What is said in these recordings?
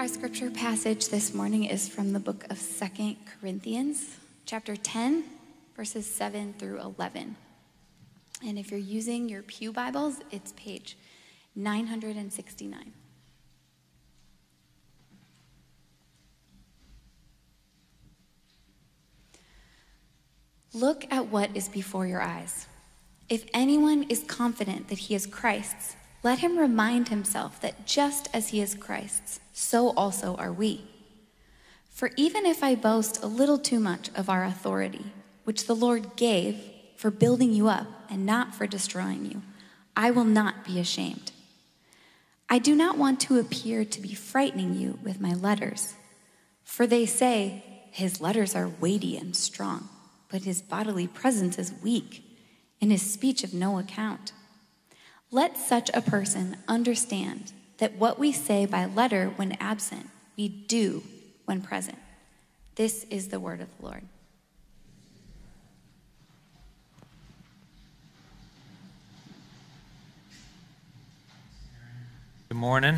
Our scripture passage this morning is from the book of Second Corinthians, chapter 10, verses 7 through 11. And if you're using your Pew Bibles, it's page 969. Look at what is before your eyes. If anyone is confident that he is Christ's, let him remind himself that just as he is Christ's, so also are we. For even if I boast a little too much of our authority, which the Lord gave for building you up and not for destroying you, I will not be ashamed. I do not want to appear to be frightening you with my letters, for they say, His letters are weighty and strong, but his bodily presence is weak, and his speech of no account. Let such a person understand that what we say by letter when absent, we do when present. This is the word of the Lord. Good morning.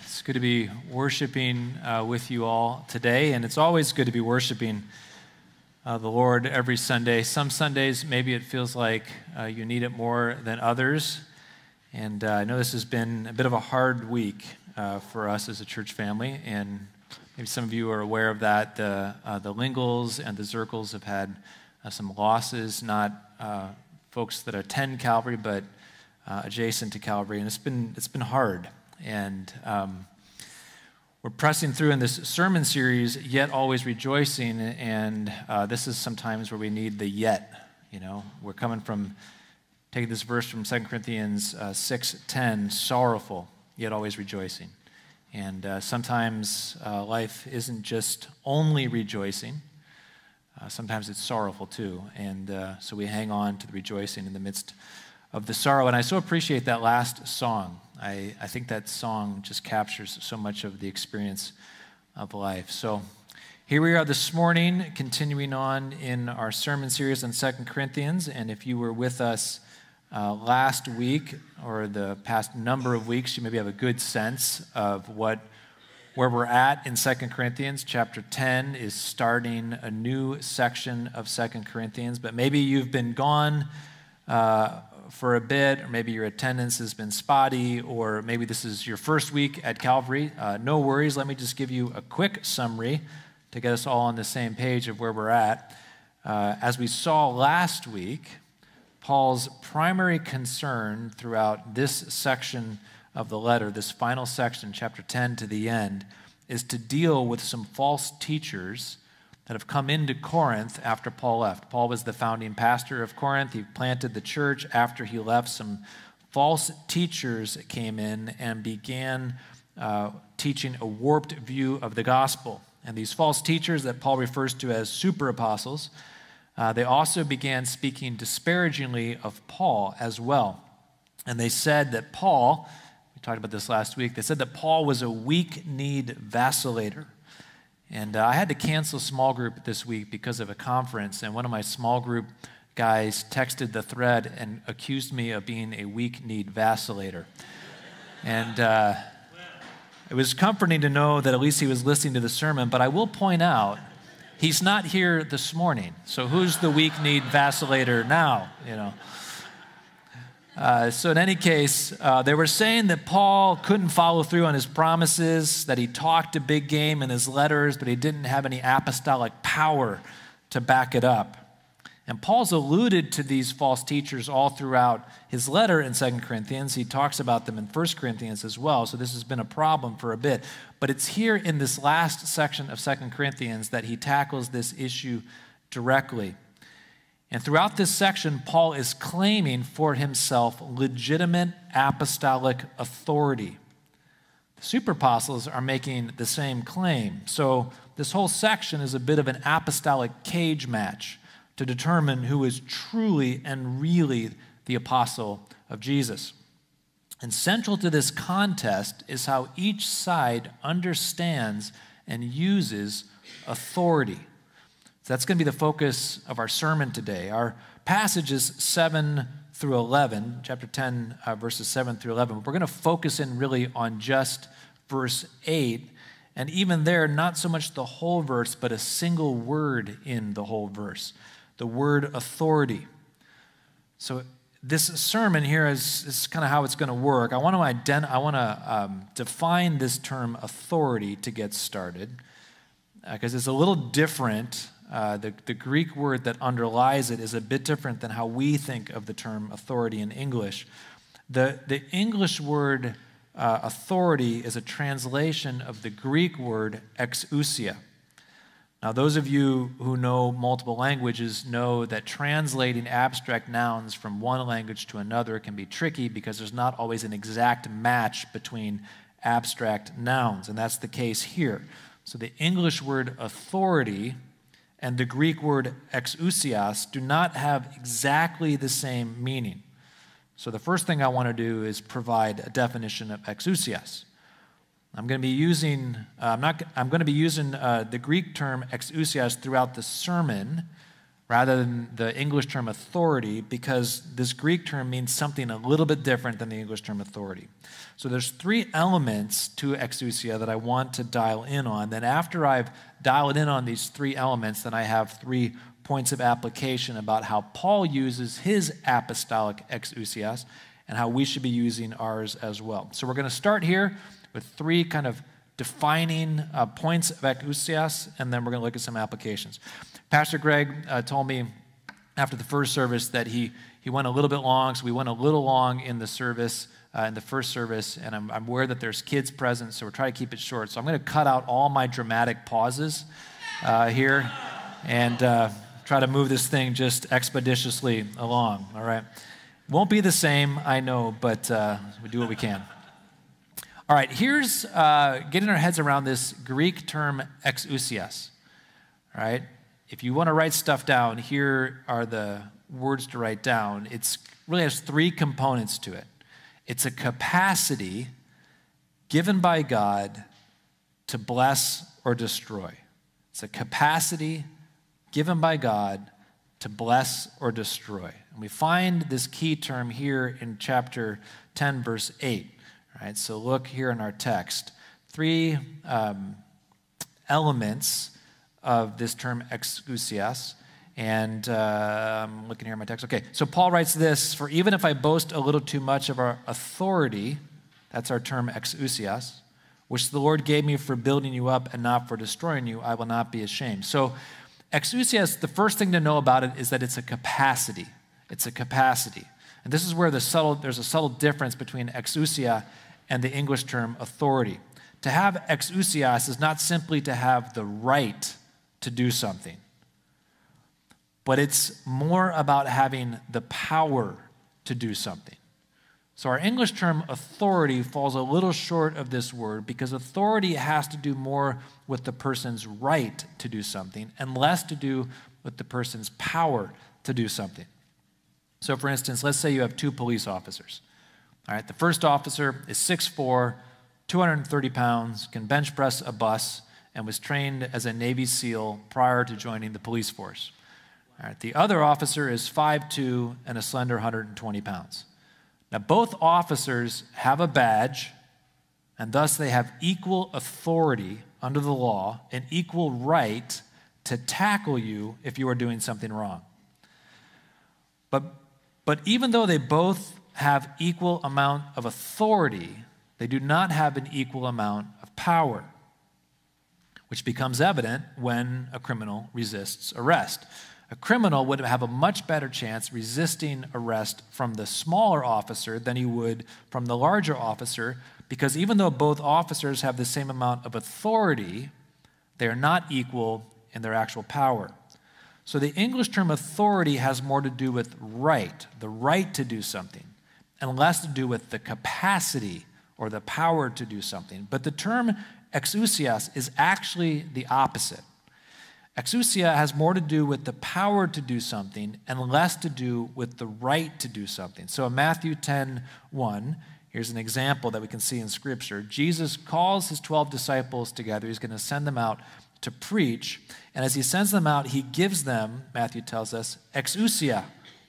It's good to be worshiping uh, with you all today, and it's always good to be worshiping uh, the Lord every Sunday. Some Sundays, maybe it feels like uh, you need it more than others. And uh, I know this has been a bit of a hard week uh, for us as a church family, and maybe some of you are aware of that. The, uh, the Lingles and the Zirkles have had uh, some losses, not folks that attend Calvary, but adjacent to Calvary, and it's been, it's been hard. And um, we're pressing through in this sermon series, yet always rejoicing, and uh, this is sometimes where we need the yet. You know, we're coming from taking this verse from 2 Corinthians uh, 6:10, sorrowful, yet always rejoicing. And uh, sometimes uh, life isn't just only rejoicing. Uh, sometimes it's sorrowful too, and uh, so we hang on to the rejoicing in the midst of the sorrow. And I so appreciate that last song. I, I think that song just captures so much of the experience of life. So here we are this morning, continuing on in our sermon series on Second Corinthians. And if you were with us uh, last week or the past number of weeks, you maybe have a good sense of what where we're at in Second Corinthians. Chapter 10 is starting a new section of Second Corinthians, but maybe you've been gone uh, for a bit, or maybe your attendance has been spotty, or maybe this is your first week at Calvary, uh, no worries. Let me just give you a quick summary to get us all on the same page of where we're at. Uh, as we saw last week, Paul's primary concern throughout this section of the letter, this final section, chapter 10 to the end, is to deal with some false teachers that have come into Corinth after Paul left. Paul was the founding pastor of Corinth. He planted the church. After he left, some false teachers came in and began uh, teaching a warped view of the gospel. And these false teachers that Paul refers to as super apostles, uh, they also began speaking disparagingly of Paul as well. And they said that Paul, we talked about this last week, they said that Paul was a weak kneed vacillator. And uh, I had to cancel small group this week because of a conference, and one of my small group guys texted the thread and accused me of being a weak kneed vacillator. And uh, it was comforting to know that at least he was listening to the sermon, but I will point out he's not here this morning. So who's the weak kneed vacillator now? You know. Uh, so, in any case, uh, they were saying that Paul couldn't follow through on his promises, that he talked a big game in his letters, but he didn't have any apostolic power to back it up. And Paul's alluded to these false teachers all throughout his letter in Second Corinthians. He talks about them in First Corinthians as well. So this has been a problem for a bit. But it's here in this last section of Second Corinthians that he tackles this issue directly. And throughout this section, Paul is claiming for himself legitimate apostolic authority. The super apostles are making the same claim. So, this whole section is a bit of an apostolic cage match to determine who is truly and really the apostle of Jesus. And central to this contest is how each side understands and uses authority. So that's going to be the focus of our sermon today. Our passage is 7 through 11, chapter 10, uh, verses 7 through 11. We're going to focus in really on just verse 8. And even there, not so much the whole verse, but a single word in the whole verse the word authority. So, this sermon here is, is kind of how it's going to work. I want to, ident- I want to um, define this term authority to get started because uh, it's a little different uh, the, the Greek word that underlies it is a bit different than how we think of the term authority in English. The, the English word uh, authority is a translation of the Greek word exousia. Now, those of you who know multiple languages know that translating abstract nouns from one language to another can be tricky because there's not always an exact match between abstract nouns, and that's the case here. So, the English word authority and the Greek word exousias do not have exactly the same meaning. So, the first thing I want to do is provide a definition of exousias. I'm going to be using, uh, I'm, not, I'm going to be using uh, the Greek term exousias throughout the sermon rather than the English term authority because this Greek term means something a little bit different than the English term authority. So there's three elements to exousia that I want to dial in on. Then after I've dialed in on these three elements, then I have three points of application about how Paul uses his apostolic exousias and how we should be using ours as well. So we're going to start here with three kind of defining uh, points of exousias, and then we're going to look at some applications. Pastor Greg uh, told me after the first service that he, he went a little bit long, so we went a little long in the service, uh, in the first service, and I'm, I'm aware that there's kids present, so we're trying to keep it short. So I'm going to cut out all my dramatic pauses uh, here and uh, try to move this thing just expeditiously along, all right? Won't be the same, I know, but uh, we do what we can. All right, here's uh, getting our heads around this Greek term exousias. All right, if you want to write stuff down, here are the words to write down. It really has three components to it. It's a capacity given by God to bless or destroy. It's a capacity given by God to bless or destroy. And we find this key term here in chapter 10, verse 8. Right, so look here in our text. Three um, elements of this term exousias. And uh, I'm looking here in my text. Okay, so Paul writes this For even if I boast a little too much of our authority, that's our term exousias, which the Lord gave me for building you up and not for destroying you, I will not be ashamed. So, exousias, the first thing to know about it is that it's a capacity. It's a capacity. And this is where the subtle, there's a subtle difference between exousia and the English term authority. To have exousias is not simply to have the right to do something, but it's more about having the power to do something. So, our English term authority falls a little short of this word because authority has to do more with the person's right to do something and less to do with the person's power to do something. So, for instance, let's say you have two police officers. All right, the first officer is 6'4, 230 pounds, can bench press a bus, and was trained as a Navy SEAL prior to joining the police force. All right, the other officer is 5'2 and a slender 120 pounds. Now, both officers have a badge, and thus they have equal authority under the law and equal right to tackle you if you are doing something wrong. But, but even though they both have equal amount of authority, they do not have an equal amount of power, which becomes evident when a criminal resists arrest. A criminal would have a much better chance resisting arrest from the smaller officer than he would from the larger officer, because even though both officers have the same amount of authority, they are not equal in their actual power. So the English term authority has more to do with right, the right to do something and less to do with the capacity or the power to do something. But the term exousias is actually the opposite. Exousia has more to do with the power to do something and less to do with the right to do something. So in Matthew 10 1, here's an example that we can see in Scripture. Jesus calls his 12 disciples together. He's going to send them out to preach. And as he sends them out, he gives them, Matthew tells us, exousia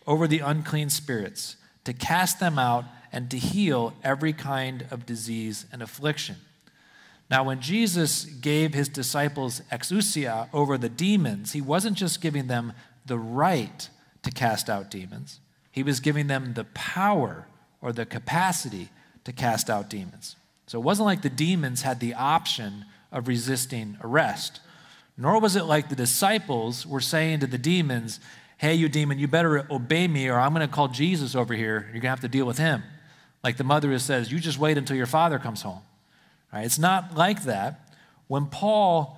over the unclean spirits, to cast them out, and to heal every kind of disease and affliction. Now, when Jesus gave his disciples exousia over the demons, he wasn't just giving them the right to cast out demons, he was giving them the power or the capacity to cast out demons. So it wasn't like the demons had the option of resisting arrest, nor was it like the disciples were saying to the demons, Hey, you demon, you better obey me, or I'm going to call Jesus over here. You're going to have to deal with him. Like the mother says, You just wait until your father comes home. Right? It's not like that. When Paul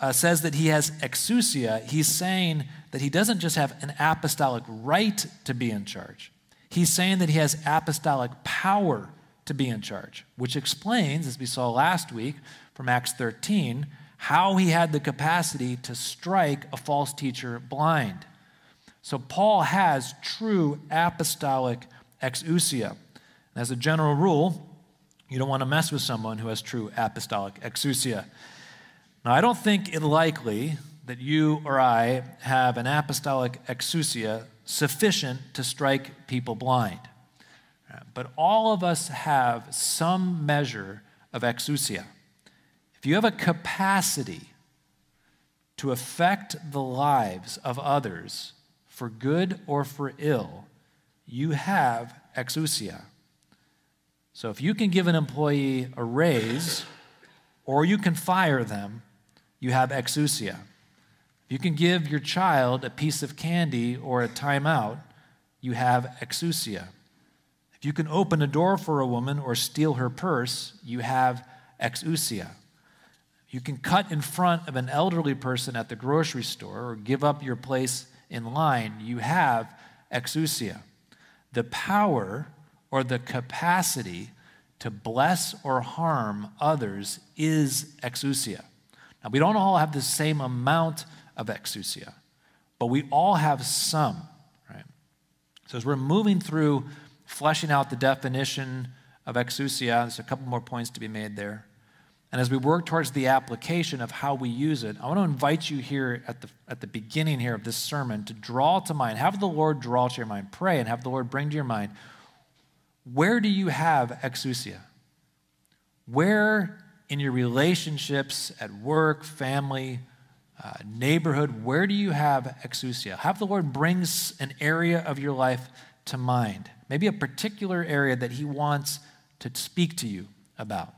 uh, says that he has exousia, he's saying that he doesn't just have an apostolic right to be in charge. He's saying that he has apostolic power to be in charge, which explains, as we saw last week from Acts 13, how he had the capacity to strike a false teacher blind. So Paul has true apostolic exousia. As a general rule, you don't want to mess with someone who has true apostolic exousia. Now, I don't think it likely that you or I have an apostolic exousia sufficient to strike people blind. But all of us have some measure of exousia. If you have a capacity to affect the lives of others for good or for ill, you have exousia. So if you can give an employee a raise or you can fire them, you have exousia. If you can give your child a piece of candy or a timeout, you have exousia. If you can open a door for a woman or steal her purse, you have exousia. You can cut in front of an elderly person at the grocery store or give up your place in line, you have exousia. The power or the capacity to bless or harm others is exousia. Now, we don't all have the same amount of exousia, but we all have some, right? So, as we're moving through fleshing out the definition of exousia, there's a couple more points to be made there. And as we work towards the application of how we use it, I want to invite you here at the, at the beginning here of this sermon to draw to mind, have the Lord draw to your mind, pray, and have the Lord bring to your mind where do you have exousia? Where in your relationships at work, family, uh, neighborhood, where do you have exousia? Have the Lord brings an area of your life to mind, maybe a particular area that He wants to speak to you about.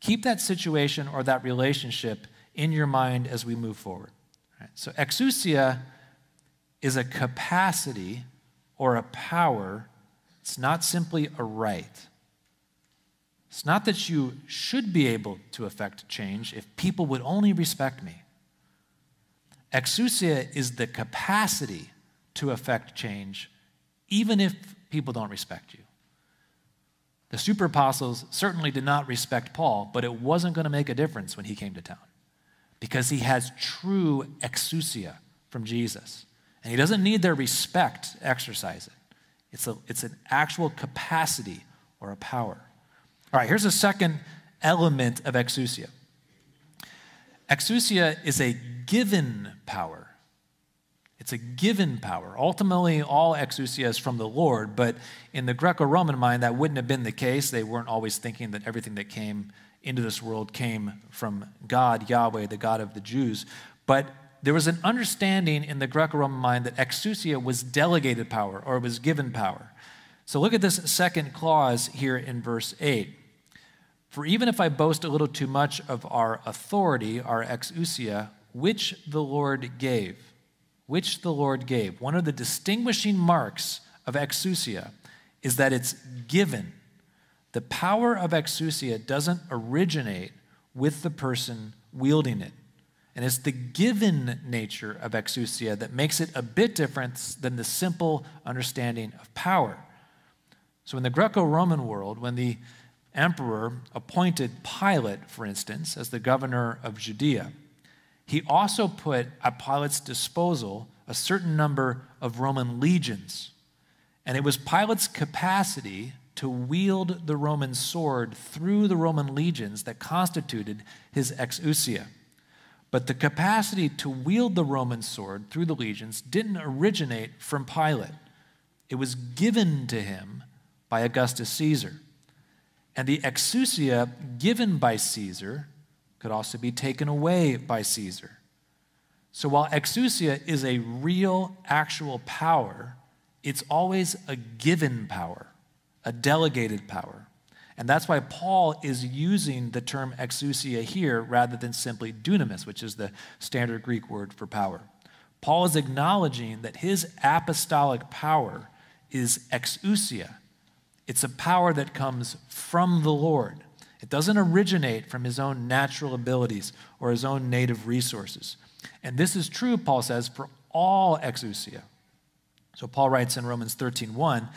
Keep that situation or that relationship in your mind as we move forward. Right? So, exousia is a capacity or a power it's not simply a right. It's not that you should be able to affect change if people would only respect me. Exousia is the capacity to affect change, even if people don't respect you. The super apostles certainly did not respect Paul, but it wasn't going to make a difference when he came to town because he has true exousia from Jesus. And he doesn't need their respect to exercise it. It's, a, it's an actual capacity or a power. All right, here's a second element of exousia. Exousia is a given power. It's a given power. Ultimately, all exousia is from the Lord, but in the Greco Roman mind, that wouldn't have been the case. They weren't always thinking that everything that came into this world came from God, Yahweh, the God of the Jews. But there was an understanding in the Greco Roman mind that exousia was delegated power or was given power. So look at this second clause here in verse 8. For even if I boast a little too much of our authority, our exousia, which the Lord gave, which the Lord gave, one of the distinguishing marks of exousia is that it's given. The power of exousia doesn't originate with the person wielding it. And it's the given nature of exousia that makes it a bit different than the simple understanding of power. So, in the Greco Roman world, when the emperor appointed Pilate, for instance, as the governor of Judea, he also put at Pilate's disposal a certain number of Roman legions. And it was Pilate's capacity to wield the Roman sword through the Roman legions that constituted his exousia. But the capacity to wield the Roman sword through the legions didn't originate from Pilate. it was given to him by Augustus Caesar. And the exousia given by Caesar could also be taken away by Caesar. So while exousia is a real, actual power, it's always a given power, a delegated power. And that's why Paul is using the term exousia here rather than simply dunamis, which is the standard Greek word for power. Paul is acknowledging that his apostolic power is exousia. It's a power that comes from the Lord. It doesn't originate from his own natural abilities or his own native resources. And this is true, Paul says, for all exousia. So Paul writes in Romans 13:1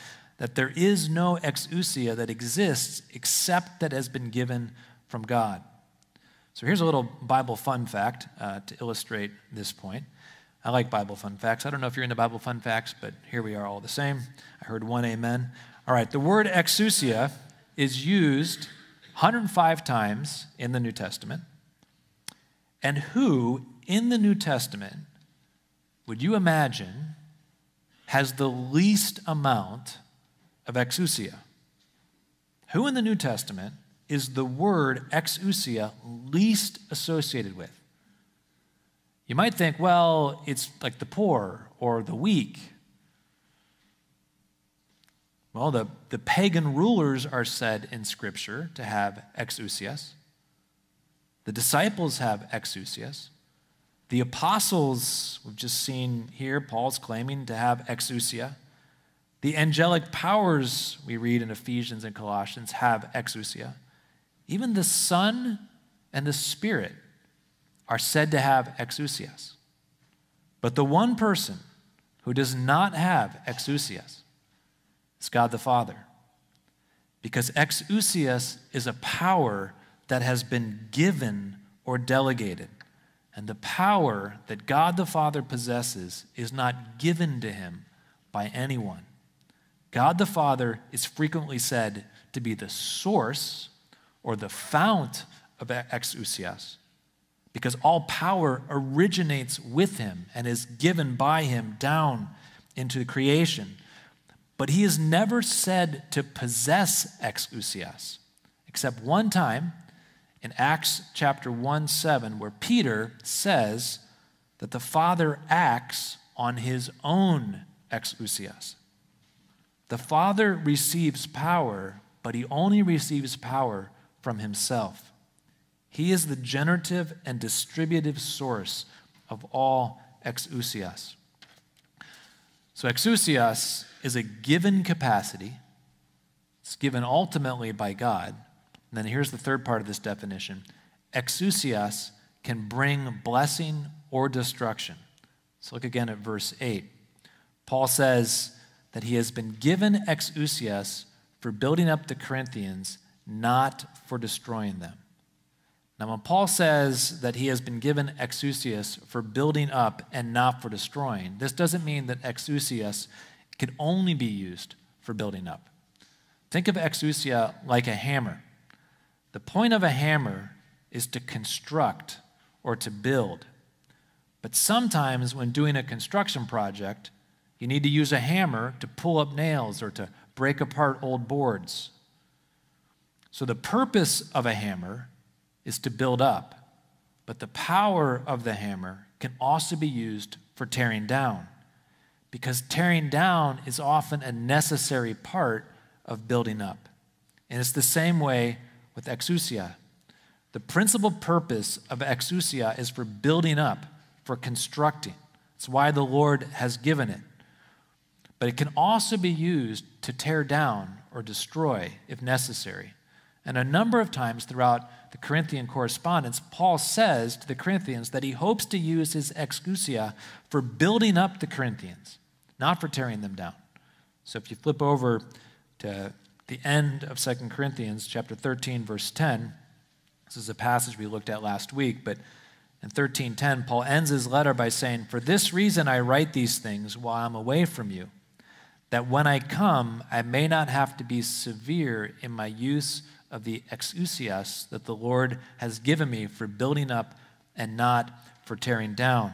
that there is no exousia that exists except that has been given from God. So here's a little Bible fun fact uh, to illustrate this point. I like Bible fun facts. I don't know if you're into Bible fun facts, but here we are all the same. I heard one amen. All right, the word exousia is used 105 times in the New Testament. And who in the New Testament would you imagine has the least amount of exousia? Who in the New Testament is the word exousia least associated with? You might think, well, it's like the poor or the weak. Well, the, the pagan rulers are said in Scripture to have exousias. The disciples have exousias. The apostles, we've just seen here, Paul's claiming to have exousia. The angelic powers we read in Ephesians and Colossians have exousia. Even the Son and the Spirit are said to have exousias. But the one person who does not have exousias is God the Father. Because exousias is a power that has been given or delegated. And the power that God the Father possesses is not given to him by anyone. God the Father is frequently said to be the source or the fount of exousias because all power originates with him and is given by him down into creation. But he is never said to possess exousias, except one time in Acts chapter 1 7, where Peter says that the Father acts on his own exousias. The Father receives power, but he only receives power from himself. He is the generative and distributive source of all exousias. So, exousias is a given capacity, it's given ultimately by God and then here's the third part of this definition exousias can bring blessing or destruction. Let's look again at verse 8. Paul says that he has been given exousias for building up the Corinthians, not for destroying them. Now, when Paul says that he has been given exousias for building up and not for destroying, this doesn't mean that exousias can only be used for building up. Think of exousia like a hammer. The point of a hammer is to construct or to build. But sometimes, when doing a construction project, you need to use a hammer to pull up nails or to break apart old boards. So, the purpose of a hammer is to build up, but the power of the hammer can also be used for tearing down, because tearing down is often a necessary part of building up. And it's the same way with exousia. The principal purpose of exousia is for building up, for constructing. It's why the Lord has given it. But it can also be used to tear down or destroy if necessary. And a number of times throughout the Corinthian correspondence, Paul says to the Corinthians that he hopes to use his exousia for building up the Corinthians, not for tearing them down. So if you flip over to the end of 2 Corinthians chapter 13 verse 10. This is a passage we looked at last week, but in 13:10 Paul ends his letter by saying, "For this reason I write these things while I'm away from you, that when I come I may not have to be severe in my use of the exousias that the Lord has given me for building up and not for tearing down."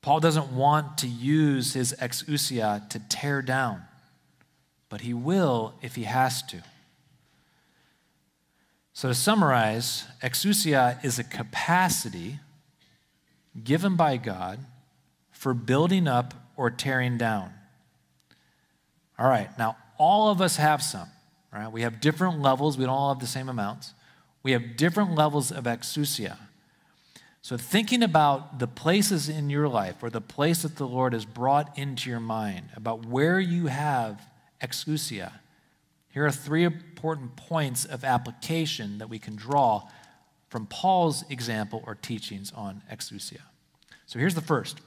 Paul doesn't want to use his exousia to tear down, but he will if he has to. So, to summarize, exousia is a capacity given by God for building up or tearing down. All right, now all of us have some, right? We have different levels, we don't all have the same amounts. We have different levels of exousia. So, thinking about the places in your life or the place that the Lord has brought into your mind, about where you have exousia, here are three important points of application that we can draw from Paul's example or teachings on exousia. So, here's the first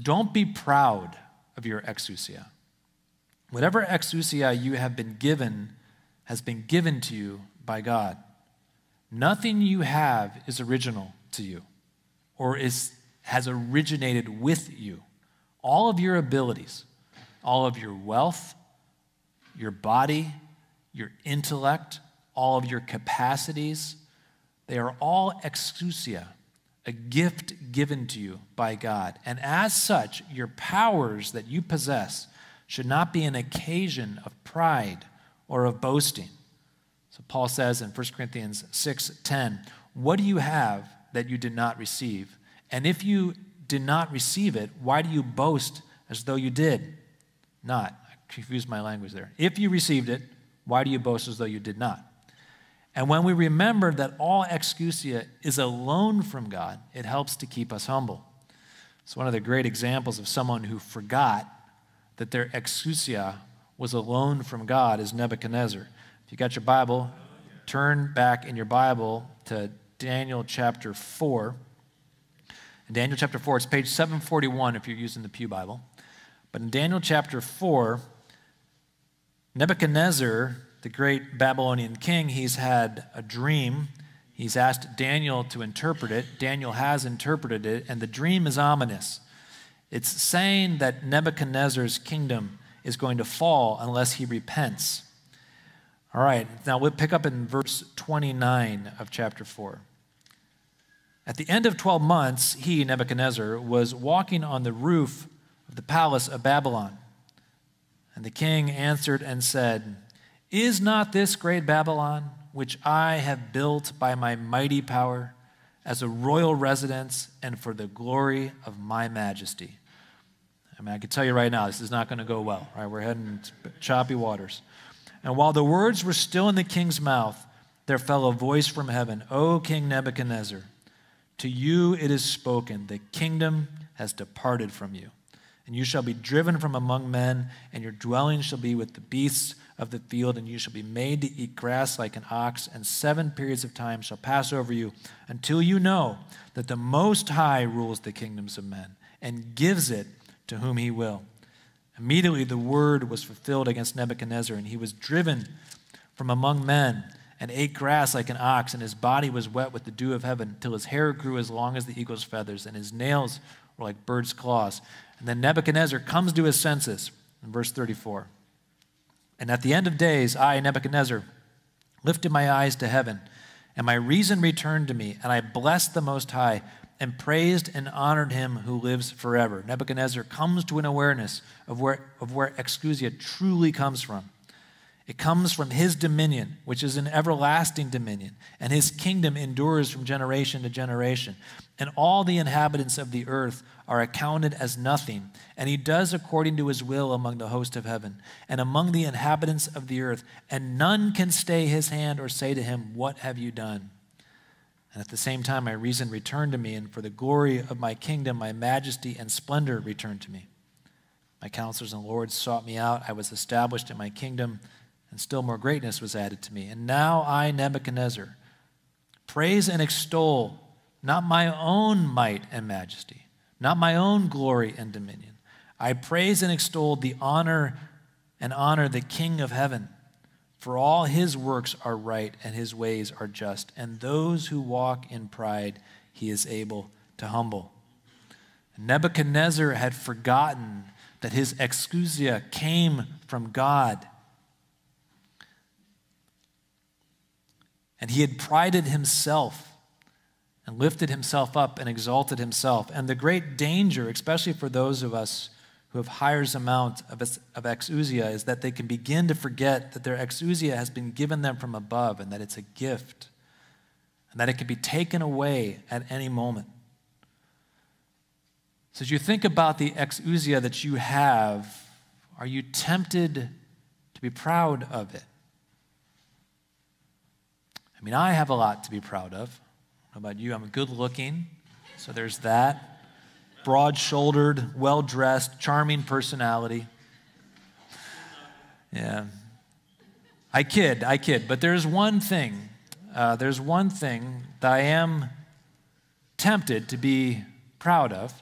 don't be proud of your exousia. Whatever exousia you have been given has been given to you by God. Nothing you have is original to you or is, has originated with you. All of your abilities, all of your wealth, your body, your intellect, all of your capacities, they are all exousia, a gift given to you by God. And as such, your powers that you possess should not be an occasion of pride or of boasting. So Paul says in 1 Corinthians 6:10, "What do you have that you did not receive? And if you did not receive it, why do you boast as though you did not?" I confused my language there. If you received it, why do you boast as though you did not? And when we remember that all exousia is a loan from God, it helps to keep us humble. It's one of the great examples of someone who forgot that their exousia was a loan from God is Nebuchadnezzar. If you got your Bible, turn back in your Bible to Daniel chapter 4. In Daniel chapter 4, it's page 741 if you're using the Pew Bible. But in Daniel chapter 4, Nebuchadnezzar, the great Babylonian king, he's had a dream. He's asked Daniel to interpret it. Daniel has interpreted it, and the dream is ominous. It's saying that Nebuchadnezzar's kingdom is going to fall unless he repents. All right, now we'll pick up in verse 29 of chapter 4. At the end of 12 months, he, Nebuchadnezzar, was walking on the roof of the palace of Babylon. And the king answered and said, Is not this great Babylon, which I have built by my mighty power, as a royal residence and for the glory of my majesty? I mean, I can tell you right now, this is not going to go well, right? We're heading choppy waters. And while the words were still in the king's mouth, there fell a voice from heaven O King Nebuchadnezzar, to you it is spoken, the kingdom has departed from you. And you shall be driven from among men, and your dwelling shall be with the beasts of the field, and you shall be made to eat grass like an ox, and seven periods of time shall pass over you until you know that the Most High rules the kingdoms of men and gives it to whom he will. Immediately the word was fulfilled against Nebuchadnezzar, and he was driven from among men and ate grass like an ox, and his body was wet with the dew of heaven, till his hair grew as long as the eagle's feathers, and his nails were like birds' claws. And then Nebuchadnezzar comes to his senses in verse 34. And at the end of days, I, Nebuchadnezzar, lifted my eyes to heaven, and my reason returned to me, and I blessed the Most High and praised and honored him who lives forever. Nebuchadnezzar comes to an awareness of where, of where exousia truly comes from. It comes from his dominion, which is an everlasting dominion, and his kingdom endures from generation to generation. And all the inhabitants of the earth are accounted as nothing, and he does according to his will among the host of heaven and among the inhabitants of the earth, and none can stay his hand or say to him, What have you done? And at the same time, my reason returned to me, and for the glory of my kingdom, my majesty and splendor returned to me. My counselors and lords sought me out. I was established in my kingdom, and still more greatness was added to me. And now I, Nebuchadnezzar, praise and extol not my own might and majesty, not my own glory and dominion. I praise and extol the honor and honor the King of heaven for all his works are right and his ways are just, and those who walk in pride he is able to humble. Nebuchadnezzar had forgotten that his exousia came from God. And he had prided himself and lifted himself up and exalted himself. And the great danger, especially for those of us who have higher amount of, of exousia, is that they can begin to forget that their exousia has been given them from above and that it's a gift and that it can be taken away at any moment. So as you think about the exousia that you have, are you tempted to be proud of it? I mean, I have a lot to be proud of. How about you? I'm good looking, so there's that. Broad shouldered, well dressed, charming personality. Yeah. I kid, I kid. But there's one thing, uh, there's one thing that I am tempted to be proud of,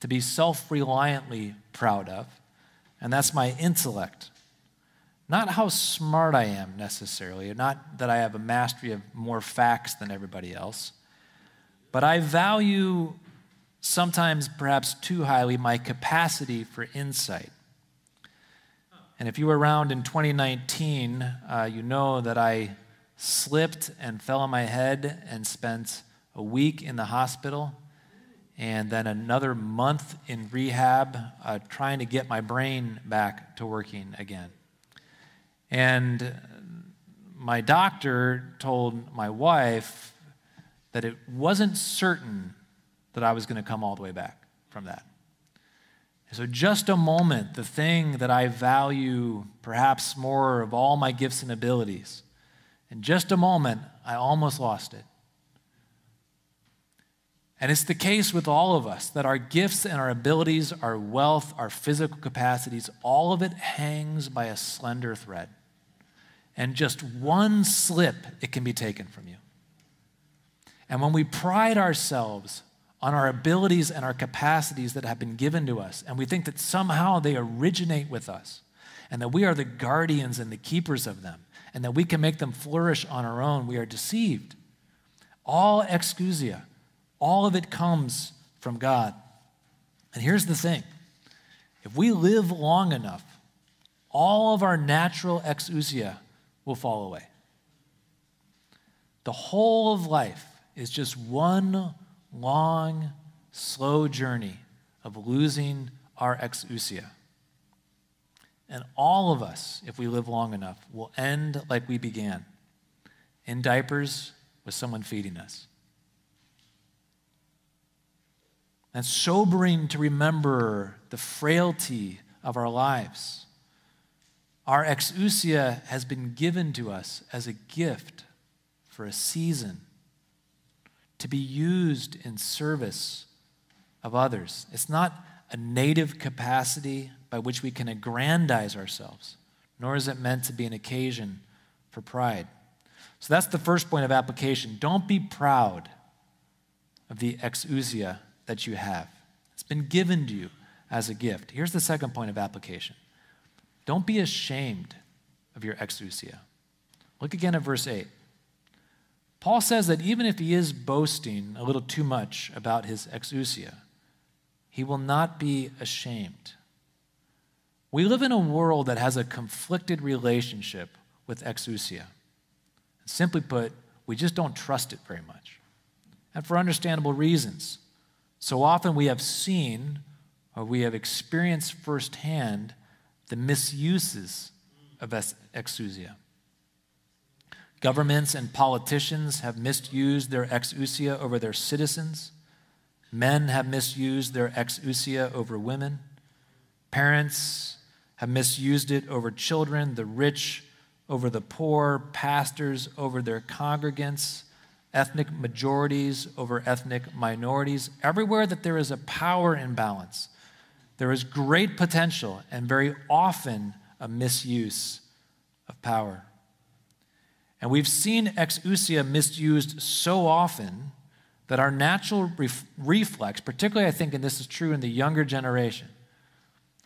to be self reliantly proud of, and that's my intellect. Not how smart I am necessarily, not that I have a mastery of more facts than everybody else, but I value sometimes perhaps too highly my capacity for insight. And if you were around in 2019, uh, you know that I slipped and fell on my head and spent a week in the hospital and then another month in rehab uh, trying to get my brain back to working again. And my doctor told my wife that it wasn't certain that I was going to come all the way back from that. so, just a moment, the thing that I value perhaps more of all my gifts and abilities, in just a moment, I almost lost it. And it's the case with all of us that our gifts and our abilities, our wealth, our physical capacities, all of it hangs by a slender thread. And just one slip, it can be taken from you. And when we pride ourselves on our abilities and our capacities that have been given to us, and we think that somehow they originate with us, and that we are the guardians and the keepers of them, and that we can make them flourish on our own, we are deceived. All exousia all of it comes from God. And here's the thing if we live long enough, all of our natural exousia will fall away. The whole of life is just one long, slow journey of losing our exousia. And all of us, if we live long enough, will end like we began in diapers with someone feeding us. And sobering to remember the frailty of our lives. Our exousia has been given to us as a gift for a season to be used in service of others. It's not a native capacity by which we can aggrandize ourselves, nor is it meant to be an occasion for pride. So that's the first point of application. Don't be proud of the exousia that you have. It's been given to you as a gift. Here's the second point of application don't be ashamed of your exousia. Look again at verse 8. Paul says that even if he is boasting a little too much about his exousia, he will not be ashamed. We live in a world that has a conflicted relationship with exousia. Simply put, we just don't trust it very much. And for understandable reasons. So often we have seen or we have experienced firsthand the misuses of exousia. Governments and politicians have misused their exousia over their citizens. Men have misused their exousia over women. Parents have misused it over children, the rich over the poor, pastors over their congregants, ethnic majorities over ethnic minorities. Everywhere that there is a power imbalance, there is great potential and very often a misuse of power. And we've seen exousia misused so often that our natural ref- reflex, particularly I think, and this is true in the younger generation,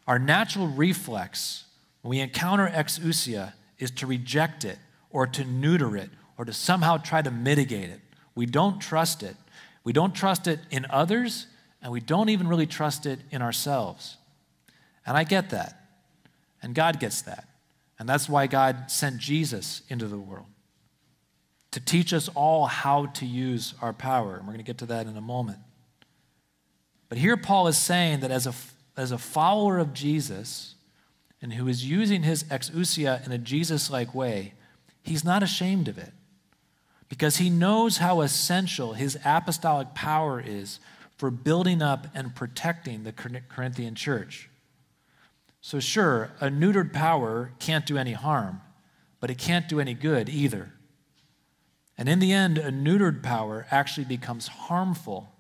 our natural reflex when we encounter exousia is to reject it or to neuter it or to somehow try to mitigate it. We don't trust it. We don't trust it in others, and we don't even really trust it in ourselves. And I get that. And God gets that. And that's why God sent Jesus into the world. to teach us all how to use our power. And we're going to get to that in a moment. But here Paul is saying that as a, as a follower of Jesus and who is using his exousia in a Jesus like way, he's not ashamed of it because he knows how essential his apostolic power is for building up and protecting the Corinthian church. So, sure, a neutered power can't do any harm, but it can't do any good either. And in the end, a neutered power actually becomes harmful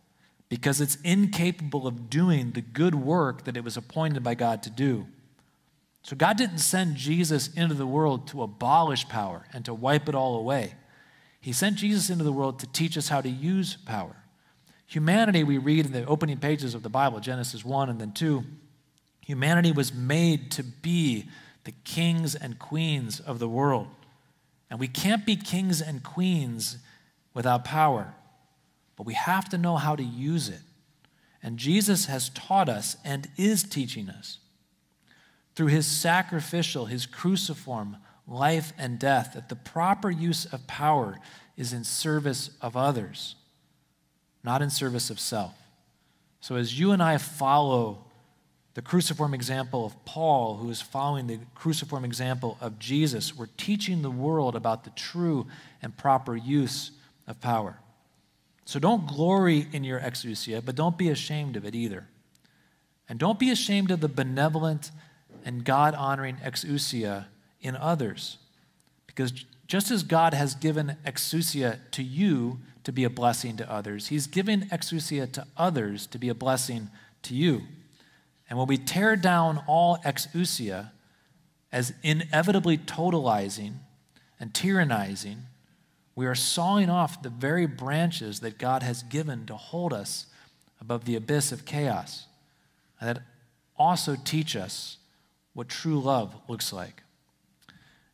because it's incapable of doing the good work that it was appointed by God to do. So, God didn't send Jesus into the world to abolish power and to wipe it all away. He sent Jesus into the world to teach us how to use power. Humanity, we read in the opening pages of the Bible, Genesis 1 and then 2, humanity was made to be the kings and queens of the world. And we can't be kings and queens without power, but we have to know how to use it. And Jesus has taught us and is teaching us through his sacrificial, his cruciform life and death that the proper use of power is in service of others not in service of self. So, as you and I follow the cruciform example of Paul, who is following the cruciform example of Jesus, we're teaching the world about the true and proper use of power. So, don't glory in your exousia, but don't be ashamed of it either. And don't be ashamed of the benevolent and God honoring exousia in others. Because just as God has given exousia to you to be a blessing to others. He's giving exousia to others to be a blessing to you. And when we tear down all exousia as inevitably totalizing and tyrannizing, we are sawing off the very branches that God has given to hold us above the abyss of chaos. And that also teach us what true love looks like.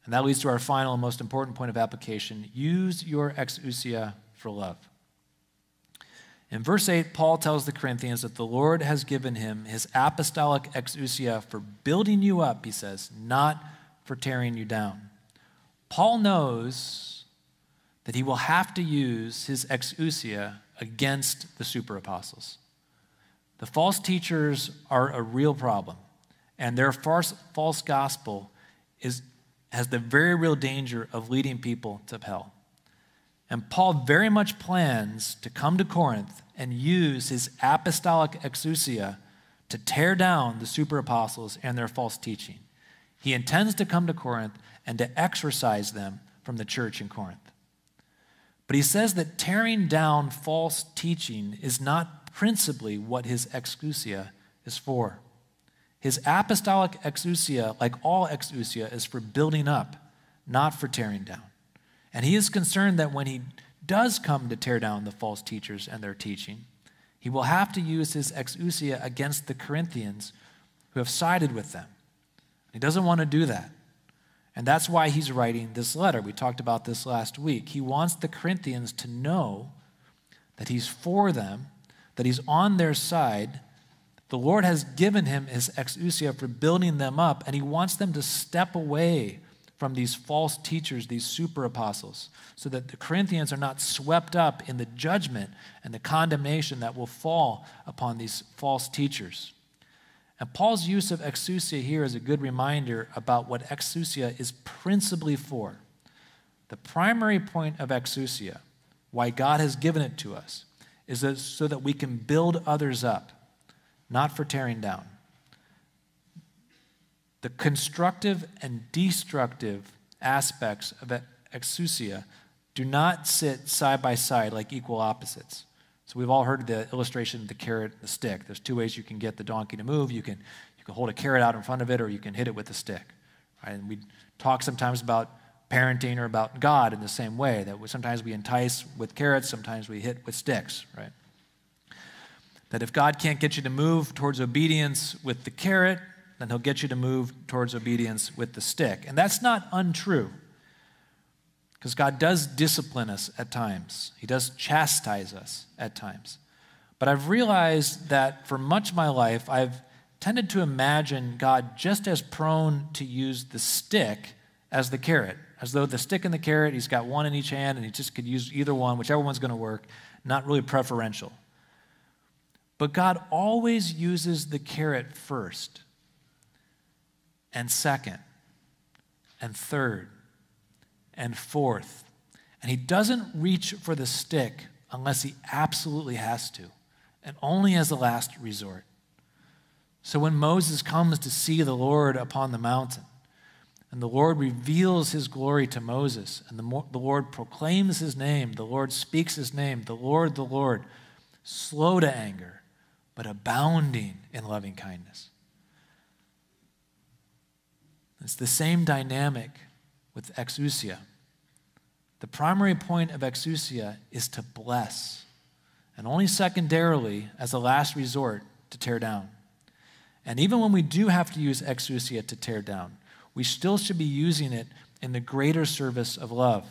And that leads to our final and most important point of application. Use your exousia for love. In verse 8, Paul tells the Corinthians that the Lord has given him his apostolic exousia for building you up, he says, not for tearing you down. Paul knows that he will have to use his exousia against the super apostles. The false teachers are a real problem, and their false, false gospel is, has the very real danger of leading people to hell. And Paul very much plans to come to Corinth and use his apostolic exousia to tear down the super apostles and their false teaching. He intends to come to Corinth and to exorcise them from the church in Corinth. But he says that tearing down false teaching is not principally what his exousia is for. His apostolic exousia, like all exousia, is for building up, not for tearing down. And he is concerned that when he does come to tear down the false teachers and their teaching, he will have to use his exousia against the Corinthians who have sided with them. He doesn't want to do that. And that's why he's writing this letter. We talked about this last week. He wants the Corinthians to know that he's for them, that he's on their side. The Lord has given him his exousia for building them up, and he wants them to step away from these false teachers, these super apostles, so that the Corinthians are not swept up in the judgment and the condemnation that will fall upon these false teachers. And Paul's use of exousia here is a good reminder about what exousia is principally for. The primary point of exousia, why God has given it to us, is so that we can build others up, not for tearing down. The constructive and destructive aspects of exousia do not sit side by side like equal opposites. So we've all heard the illustration of the carrot and the stick. There's two ways you can get the donkey to move. You can, you can hold a carrot out in front of it, or you can hit it with a stick. Right? And we talk sometimes about parenting or about God in the same way, that sometimes we entice with carrots, sometimes we hit with sticks, right? That if God can't get you to move towards obedience with the carrot, then he'll get you to move towards obedience with the stick. And that's not untrue. Because God does discipline us at times, He does chastise us at times. But I've realized that for much of my life, I've tended to imagine God just as prone to use the stick as the carrot, as though the stick and the carrot, he's got one in each hand and he just could use either one, whichever one's going to work, not really preferential. But God always uses the carrot first, and second, and third, and fourth. And He doesn't reach for the stick unless He absolutely has to, and only as a last resort. So when Moses comes to see the Lord upon the mountain, and the Lord reveals his glory to Moses, and the, the, Lord proclaims his name, the Lord speaks his name, the Lord, the Lord, slow to anger, but abounding in loving kindness. It's the same dynamic with exousia. The primary point of exousia is to bless, and only secondarily, as a last resort, to tear down. And even when we do have to use exousia to tear down, we still should be using it in the greater service of love.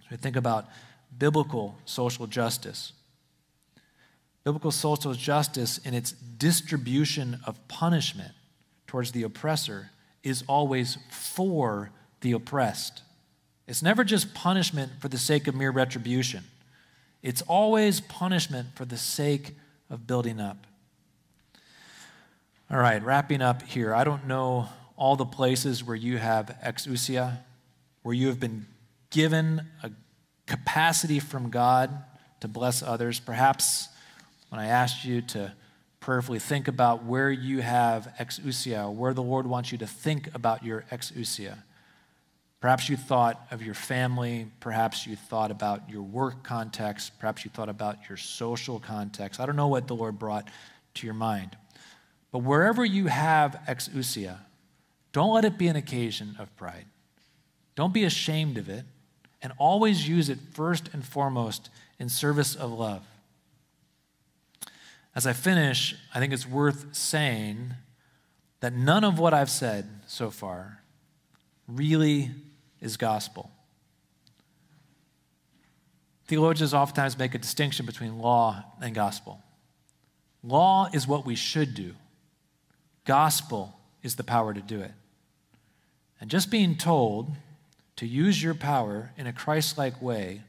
So we think about biblical social justice. Biblical social justice, in its distribution of punishment towards the oppressor, is always for the oppressed. It's never just punishment for the sake of mere retribution, it's always punishment for the sake of building up. All right, wrapping up here. I don't know all the places where you have exousia, where you have been given a capacity from God to bless others. Perhaps when I asked you to prayerfully think about where you have exousia, where the Lord wants you to think about your exousia. Perhaps you thought of your family, perhaps you thought about your work context, perhaps you thought about your social context. I don't know what the Lord brought to your mind. But wherever you have exousia, don't let it be an occasion of pride. Don't be ashamed of it, and always use it first and foremost in service of love. As I finish, I think it's worth saying that none of what I've said so far really is gospel. Theologians oftentimes make a distinction between law and gospel. Law is what we should do, gospel is the power to do it. And just being told to use your power in a Christ like way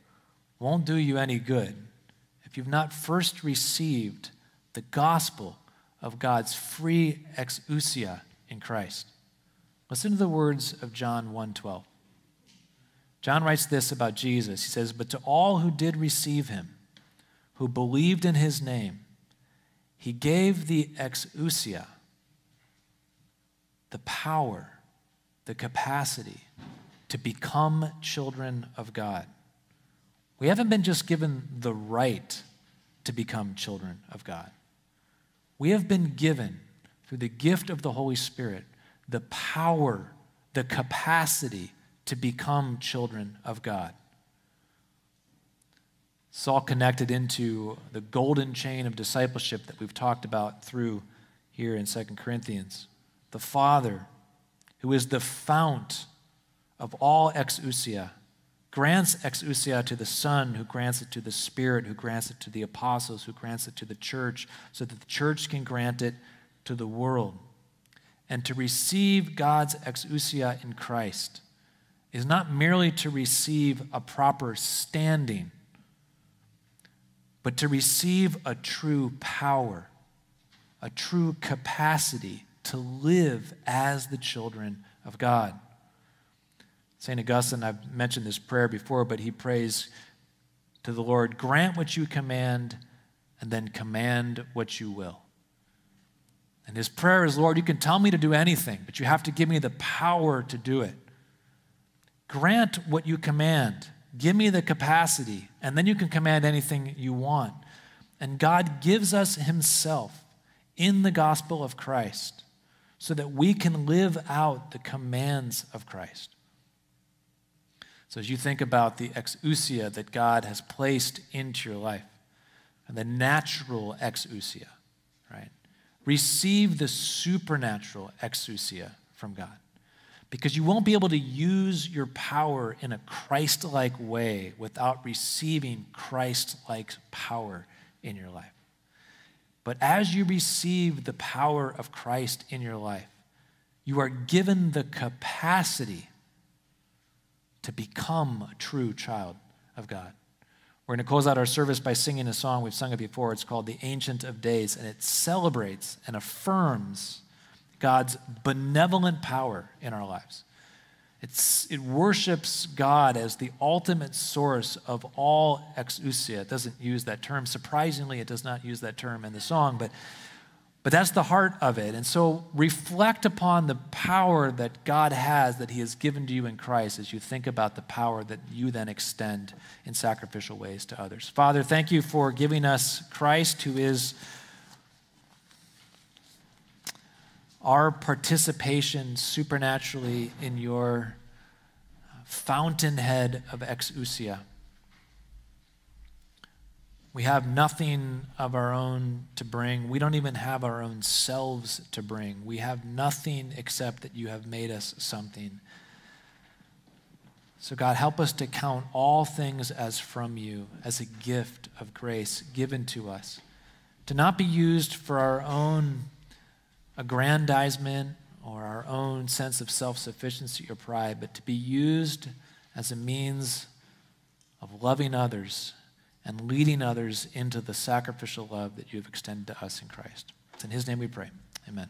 won't do you any good if you've not first received the gospel of God's free exousia in Christ. Listen to the words of John 1:12. John writes this about Jesus. He says, "But to all who did receive him, who believed in his name, he gave the exousia, the power, the capacity to become children of God." We haven't been just given the right to become children of God. We have been given, through the gift of the Holy Spirit, the power, the capacity to become children of God. It's all connected into the golden chain of discipleship that we've talked about through here in 2 Corinthians. The Father, who is the fount of all exousia, grants exousia to the Son, who grants it to the Spirit, who grants it to the apostles, who grants it to the church, so that the church can grant it to the world. And to receive God's exousia in Christ is not merely to receive a proper standing, but to receive a true power, a true capacity to live as the children of God. St. Augustine, I've mentioned this prayer before, but he prays to the Lord, grant what you command, and then command what you will. And his prayer is, Lord, you can tell me to do anything, but you have to give me the power to do it. Grant what you command. Give me the capacity, and then you can command anything you want. And God gives us Himself in the gospel of Christ so that we can live out the commands of Christ. So, as you think about the exousia that God has placed into your life, and the natural exousia, right? Receive the supernatural exousia from God. Because you won't be able to use your power in a Christ like way without receiving Christ like power in your life. But as you receive the power of Christ in your life, you are given the capacity to become a true child of God. We're going to close out our service by singing a song. We've sung it before. It's called The Ancient of Days, and it celebrates and affirms God's benevolent power in our lives. It's, it worships God as the ultimate source of all exousia. It doesn't use that term. Surprisingly, it does not use that term in the song, but but that's the heart of it. And so reflect upon the power that God has that He has given to you in Christ as you think about the power that you then extend in sacrificial ways to others. Father, thank you for giving us Christ, who is our participation supernaturally in your fountainhead of exousia. We have nothing of our own to bring. We don't even have our own selves to bring. We have nothing except that you have made us something. So, God, help us to count all things as from you, as a gift of grace given to us, to not be used for our own aggrandizement or our own sense of self sufficiency or pride, but to be used as a means of loving others and leading others into the sacrificial love that you have extended to us in Christ. It's in His name we pray. Amen.